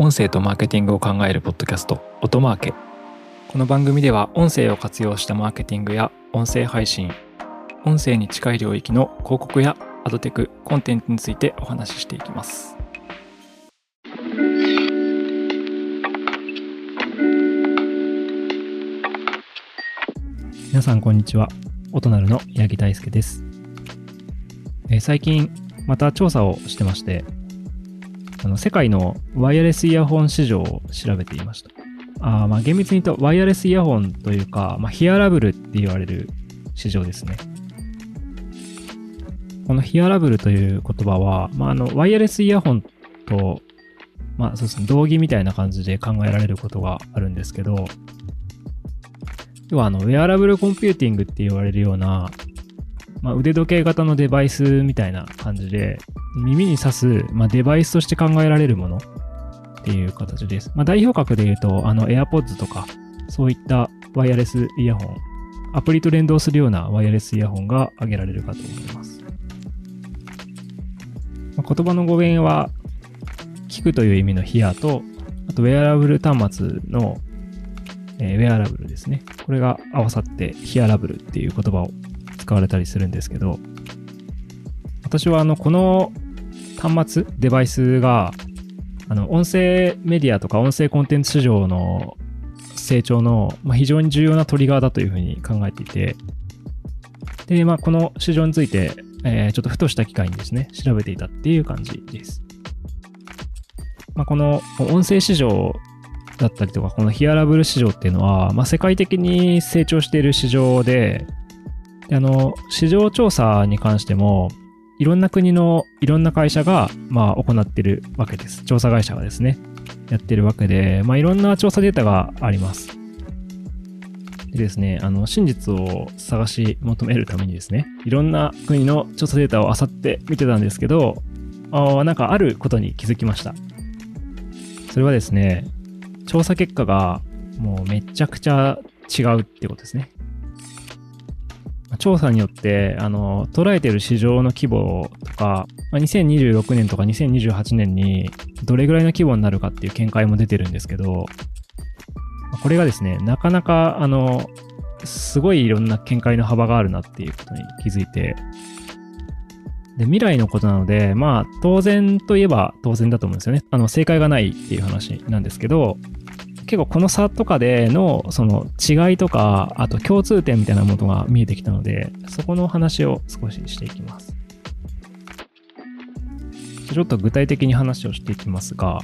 音声とマーケティングを考えるポッドキャスト音マーケ。この番組では音声を活用したマーケティングや音声配信音声に近い領域の広告やアドテクコンテンツについてお話ししていきます。皆さんこんにちは。音なるの八木大輔です。え最近また調査をしてましてあの世界のワイヤレスイヤホン市場を調べていました。あまあ厳密に言うとワイヤレスイヤホンというか、まあ、ヒアラブルって言われる市場ですね。このヒアラブルという言葉は、まあ、あのワイヤレスイヤホンと、まあそうですね、同義みたいな感じで考えられることがあるんですけど、要はあのウェアラブルコンピューティングって言われるような、まあ、腕時計型のデバイスみたいな感じで、耳に挿す、まあ、デバイスとして考えられるものっていう形です。まあ、代表格で言うと、あの AirPods とか、そういったワイヤレスイヤホン、アプリと連動するようなワイヤレスイヤホンが挙げられるかと思います。まあ、言葉の語源は、聞くという意味のヒアと、あとウェアラブル端末の、えー、ウェアラブルですね。これが合わさってヒアラブルっていう言葉を使われたりするんですけど、私はあの、この端末、デバイスが、あの、音声メディアとか音声コンテンツ市場の成長の、まあ、非常に重要なトリガーだというふうに考えていて、で、まあ、この市場について、えー、ちょっとふとした機会にですね、調べていたっていう感じです。まあ、この音声市場だったりとか、このヒアラブル市場っていうのは、まあ、世界的に成長している市場で、であの、市場調査に関しても、いろんな国のいろんな会社が、まあ、行ってるわけです。調査会社がですね、やってるわけで、まあ、いろんな調査データがあります。でですね、あの、真実を探し求めるためにですね、いろんな国の調査データを漁って見てたんですけど、あなんかあることに気づきました。それはですね、調査結果がもうめちゃくちゃ違うってことですね。調査によって、あの、捉えてる市場の規模とか、ま、2026年とか2028年にどれぐらいの規模になるかっていう見解も出てるんですけど、これがですね、なかなか、あの、すごいいろんな見解の幅があるなっていうことに気づいて、で、未来のことなので、まあ、当然といえば当然だと思うんですよね。あの、正解がないっていう話なんですけど、結構この差とかでのその違いとか、あと共通点みたいなものが見えてきたので、そこの話を少ししていきます。ちょっと具体的に話をしていきますが、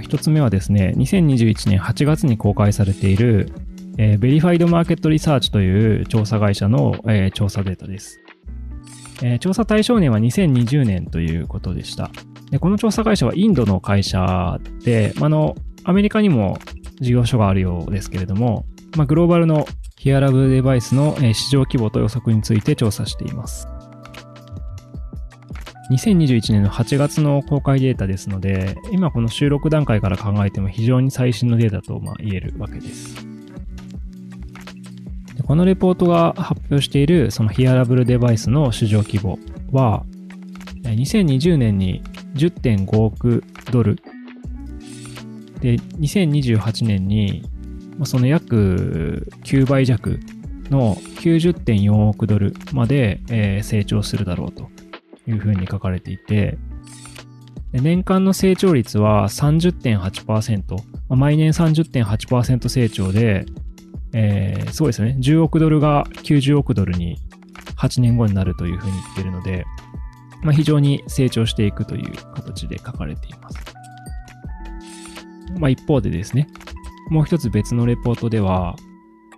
一つ目はですね、2021年8月に公開されている、えー、ベリファイドマーケットリサーチという調査会社の、えー、調査データです、えー、調査対象年は2020年ということでした。でこの調査会社はインドの会社で、あの、アメリカにも事業所があるようですけれども、まあ、グローバルのヒアラブデバイスの市場規模と予測について調査しています。2021年の8月の公開データですので、今この収録段階から考えても非常に最新のデータとま言えるわけです。このレポートが発表しているそのヒアラブルデバイスの市場規模は、2020年に10.5億ドルで、2028年に、その約9倍弱の90.4億ドルまで、え成長するだろうというふうに書かれていて、年間の成長率は30.8%、毎年30.8%成長で、えー、すごいですね。10億ドルが90億ドルに8年後になるというふうに言ってるので、ま、非常に成長していくという形で書かれています。まあ、一方でですね、もう一つ別のレポートでは、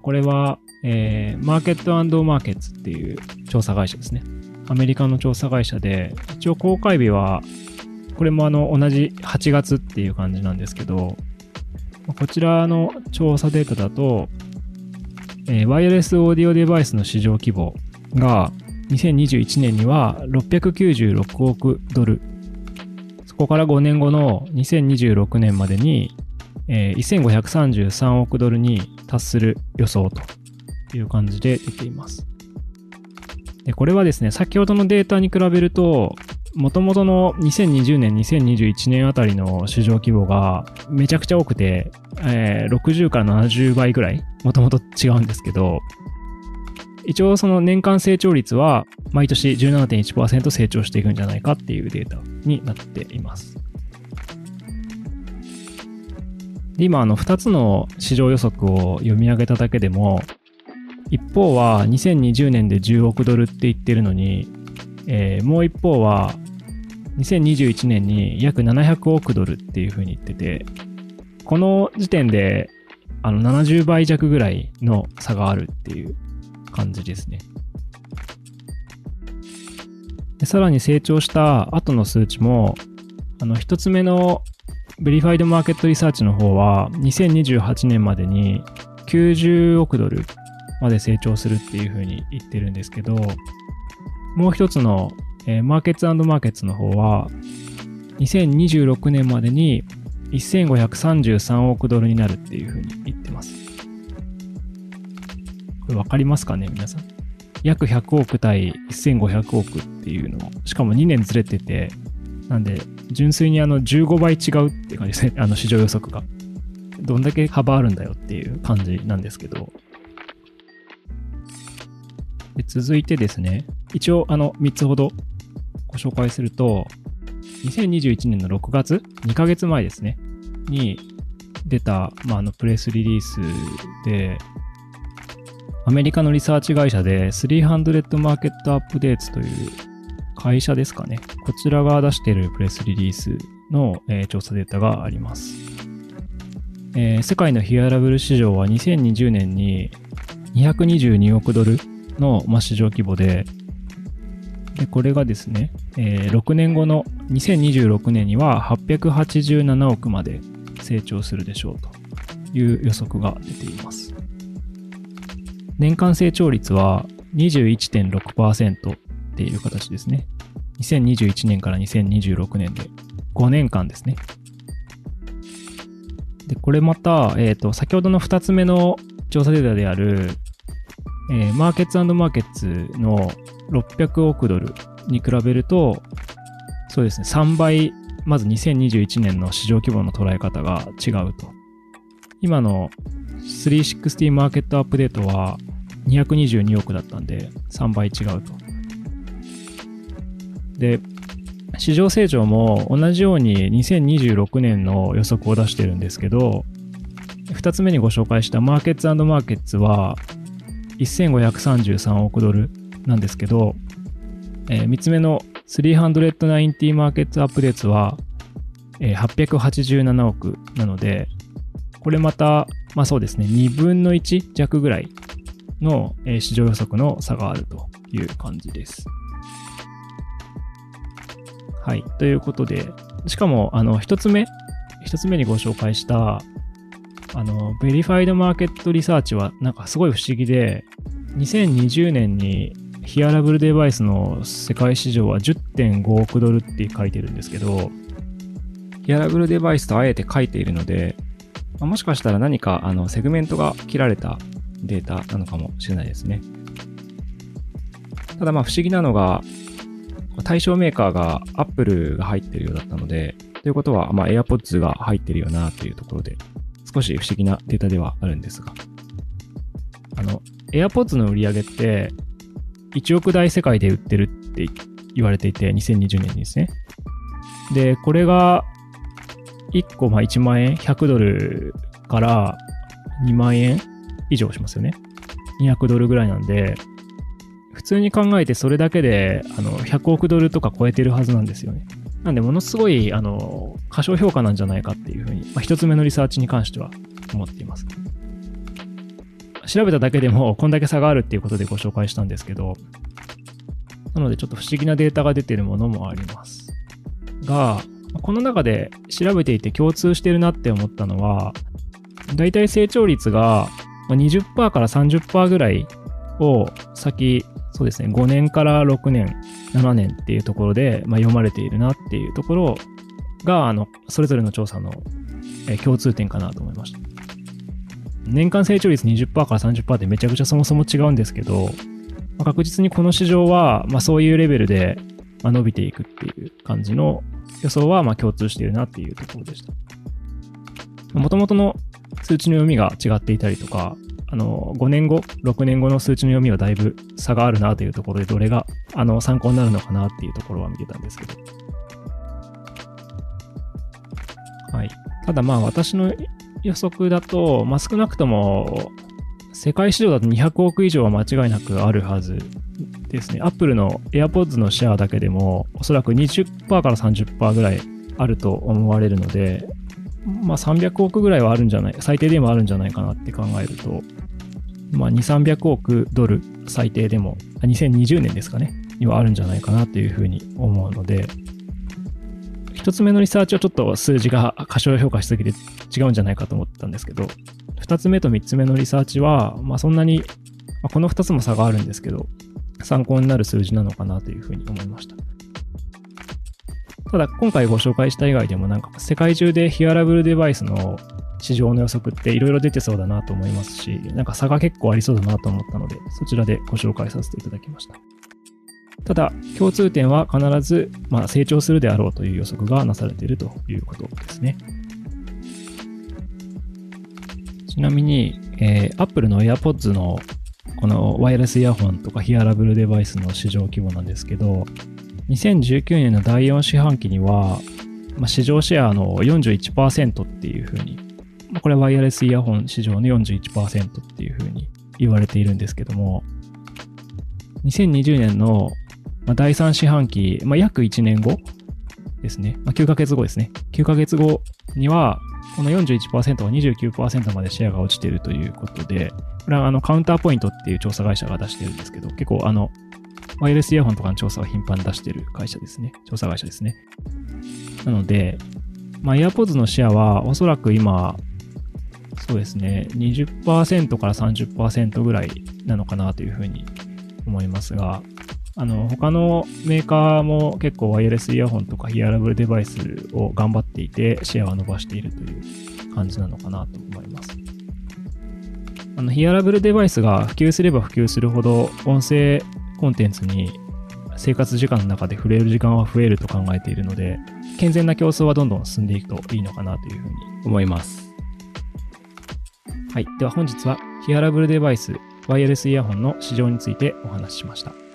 これは、えー、マーケットマーケッツっていう調査会社ですね。アメリカの調査会社で、一応公開日は、これもあの同じ8月っていう感じなんですけど、こちらの調査データだと、えー、ワイヤレスオーディオデバイスの市場規模が2021年には696億ドルここから5年後の2026年までに、えー、1533億ドルに達する予想という感じで出ています。でこれはですね、先ほどのデータに比べると、もともとの2020年、2021年あたりの市場規模がめちゃくちゃ多くて、えー、60から70倍ぐらい、もともと違うんですけど、一応その年間成長率は毎年17.1%成長していくんじゃないかっていうデータになっています。で今あの2つの市場予測を読み上げただけでも一方は2020年で10億ドルって言ってるのに、えー、もう一方は2021年に約700億ドルっていうふうに言っててこの時点であの70倍弱ぐらいの差があるっていう感じですね。でさらに成長した後の数値も、あの、一つ目のベリファイドマーケットリサーチの方は、2028年までに90億ドルまで成長するっていうふうに言ってるんですけど、もう一つの、えー、マーケッツマーケッツの方は、2026年までに1533億ドルになるっていうふうに言ってます。これ分かりますかね、皆さん。約100億対1500億っていうのしかも2年ずれてて、なんで、純粋にあの15倍違うって感じですね、あの市場予測が。どんだけ幅あるんだよっていう感じなんですけど。で続いてですね、一応あの3つほどご紹介すると、2021年の6月、2ヶ月前ですね、に出た、まあ、あのプレスリリースで、アメリカのリサーチ会社で300マーケットアップデーツという会社ですかね。こちらが出しているプレスリリースの、えー、調査データがあります。えー、世界のヒアラブル市場は2020年に222億ドルの、まあ、市場規模で、でこれがですね、えー、6年後の2026年には887億まで成長するでしょうという予測が出ています。年間成長率は21.6%っていう形ですね。2021年から2026年で5年間ですね。で、これまた、えっ、ー、と、先ほどの2つ目の調査データである、えー、マーケッツマーケッツの600億ドルに比べると、そうですね、3倍、まず2021年の市場規模の捉え方が違うと。今の360マーケットアップデートは222億だったんで3倍違うと。で、市場成長も同じように2026年の予測を出してるんですけど、2つ目にご紹介したマーケッツマーケッツは1533億ドルなんですけど、えー、3つ目の390マーケットアップデートは、えー、887億なので、これまた、まあそうですね、2分の1弱ぐらいの、市場予測の差があるという感じです。はい。ということで、しかも、あの、一つ目、一つ目にご紹介した、あの、ベリファイドマーケットリサーチは、なんかすごい不思議で、2020年にヒアラブルデバイスの世界市場は10.5億ドルって書いてるんですけど、ヒアラブルデバイスとあえて書いているので、まあ、もしかしたら何かあのセグメントが切られたデータなのかもしれないですね。ただまあ不思議なのが、対象メーカーが Apple が入ってるようだったので、ということは、まあ AirPods が入ってるよなというところで、少し不思議なデータではあるんですが。あの、AirPods の売り上げって、1億台世界で売ってるって言われていて、2020年にですね。で、これが、1個まあ1万円、100ドルから2万円以上しますよね。200ドルぐらいなんで、普通に考えてそれだけであの100億ドルとか超えてるはずなんですよね。なんで、ものすごい、あの、過小評価なんじゃないかっていうふうに、まあ、一つ目のリサーチに関しては思っています。調べただけでも、こんだけ差があるっていうことでご紹介したんですけど、なので、ちょっと不思議なデータが出てるものもあります。が、この中で調べていて共通してるなって思ったのは、大体成長率が20%から30%ぐらいを先、そうですね、5年から6年、7年っていうところで、まあ、読まれているなっていうところが、あの、それぞれの調査の、共通点かなと思いました。年間成長率20%から30%ってめちゃくちゃそもそも違うんですけど、まあ、確実にこの市場は、まあ、そういうレベルでまあ、伸びていくっていう感じの予想はまあ共通しているなっていうところでした。もともとの数値の読みが違っていたりとか、あの、5年後、6年後の数値の読みはだいぶ差があるなというところで、どれが、あの、参考になるのかなっていうところは見てたんですけど。はい。ただまあ、私の予測だと、まあ、少なくとも、世界市場だと200億以上は間違いなくあるはずですね。アップルの AirPods のシェアだけでも、おそらく20%から30%ぐらいあると思われるので、まあ、300億ぐらいはあるんじゃない、最低でもあるんじゃないかなって考えると、まあ、2、300億ドル最低でも、2020年ですかね、にはあるんじゃないかなというふうに思うので、一つ目のリサーチはちょっと数字が過小評価しすぎて違うんじゃないかと思ったんですけど、二つ目と三つ目のリサーチは、まあ、そんなに、まあ、この二つも差があるんですけど、参考になる数字なのかなというふうに思いました。ただ、今回ご紹介した以外でも、なんか世界中でヒアラブルデバイスの市場の予測っていろいろ出てそうだなと思いますし、なんか差が結構ありそうだなと思ったので、そちらでご紹介させていただきました。ただ、共通点は必ず、まあ、成長するであろうという予測がなされているということですね。ちなみに、えー、Apple の AirPods のこのワイヤレスイヤホンとかヒアラブルデバイスの市場規模なんですけど、2019年の第4四半期には、まあ、市場シェアの41%っていうふうに、まあ、これはワイヤレスイヤホン市場の41%っていうふうに言われているんですけども、2020年のま第3四半期、まあ、約1年後ですね、まあ、9ヶ月後ですね。9ヶ月後には、この41%は29%までシェアが落ちているということで、これはあのカウンターポイントっていう調査会社が出してるんですけど、結構あのワイヤレスイヤホンとかの調査を頻繁に出してる会社ですね。調査会社ですね。なので、まあ、AirPods のシェアはおそらく今、そうですね、20%から30%ぐらいなのかなというふうに思いますが、あの、他のメーカーも結構ワイヤレスイヤホンとかヒアラブルデバイスを頑張っていて、シェアを伸ばしているという感じなのかなと思います。あの、ヒアラブルデバイスが普及すれば普及するほど、音声コンテンツに生活時間の中で触れる時間は増えると考えているので、健全な競争はどんどん進んでいくといいのかなというふうに思います。はい。では本日はヒアラブルデバイス、ワイヤレスイヤホンの市場についてお話ししました。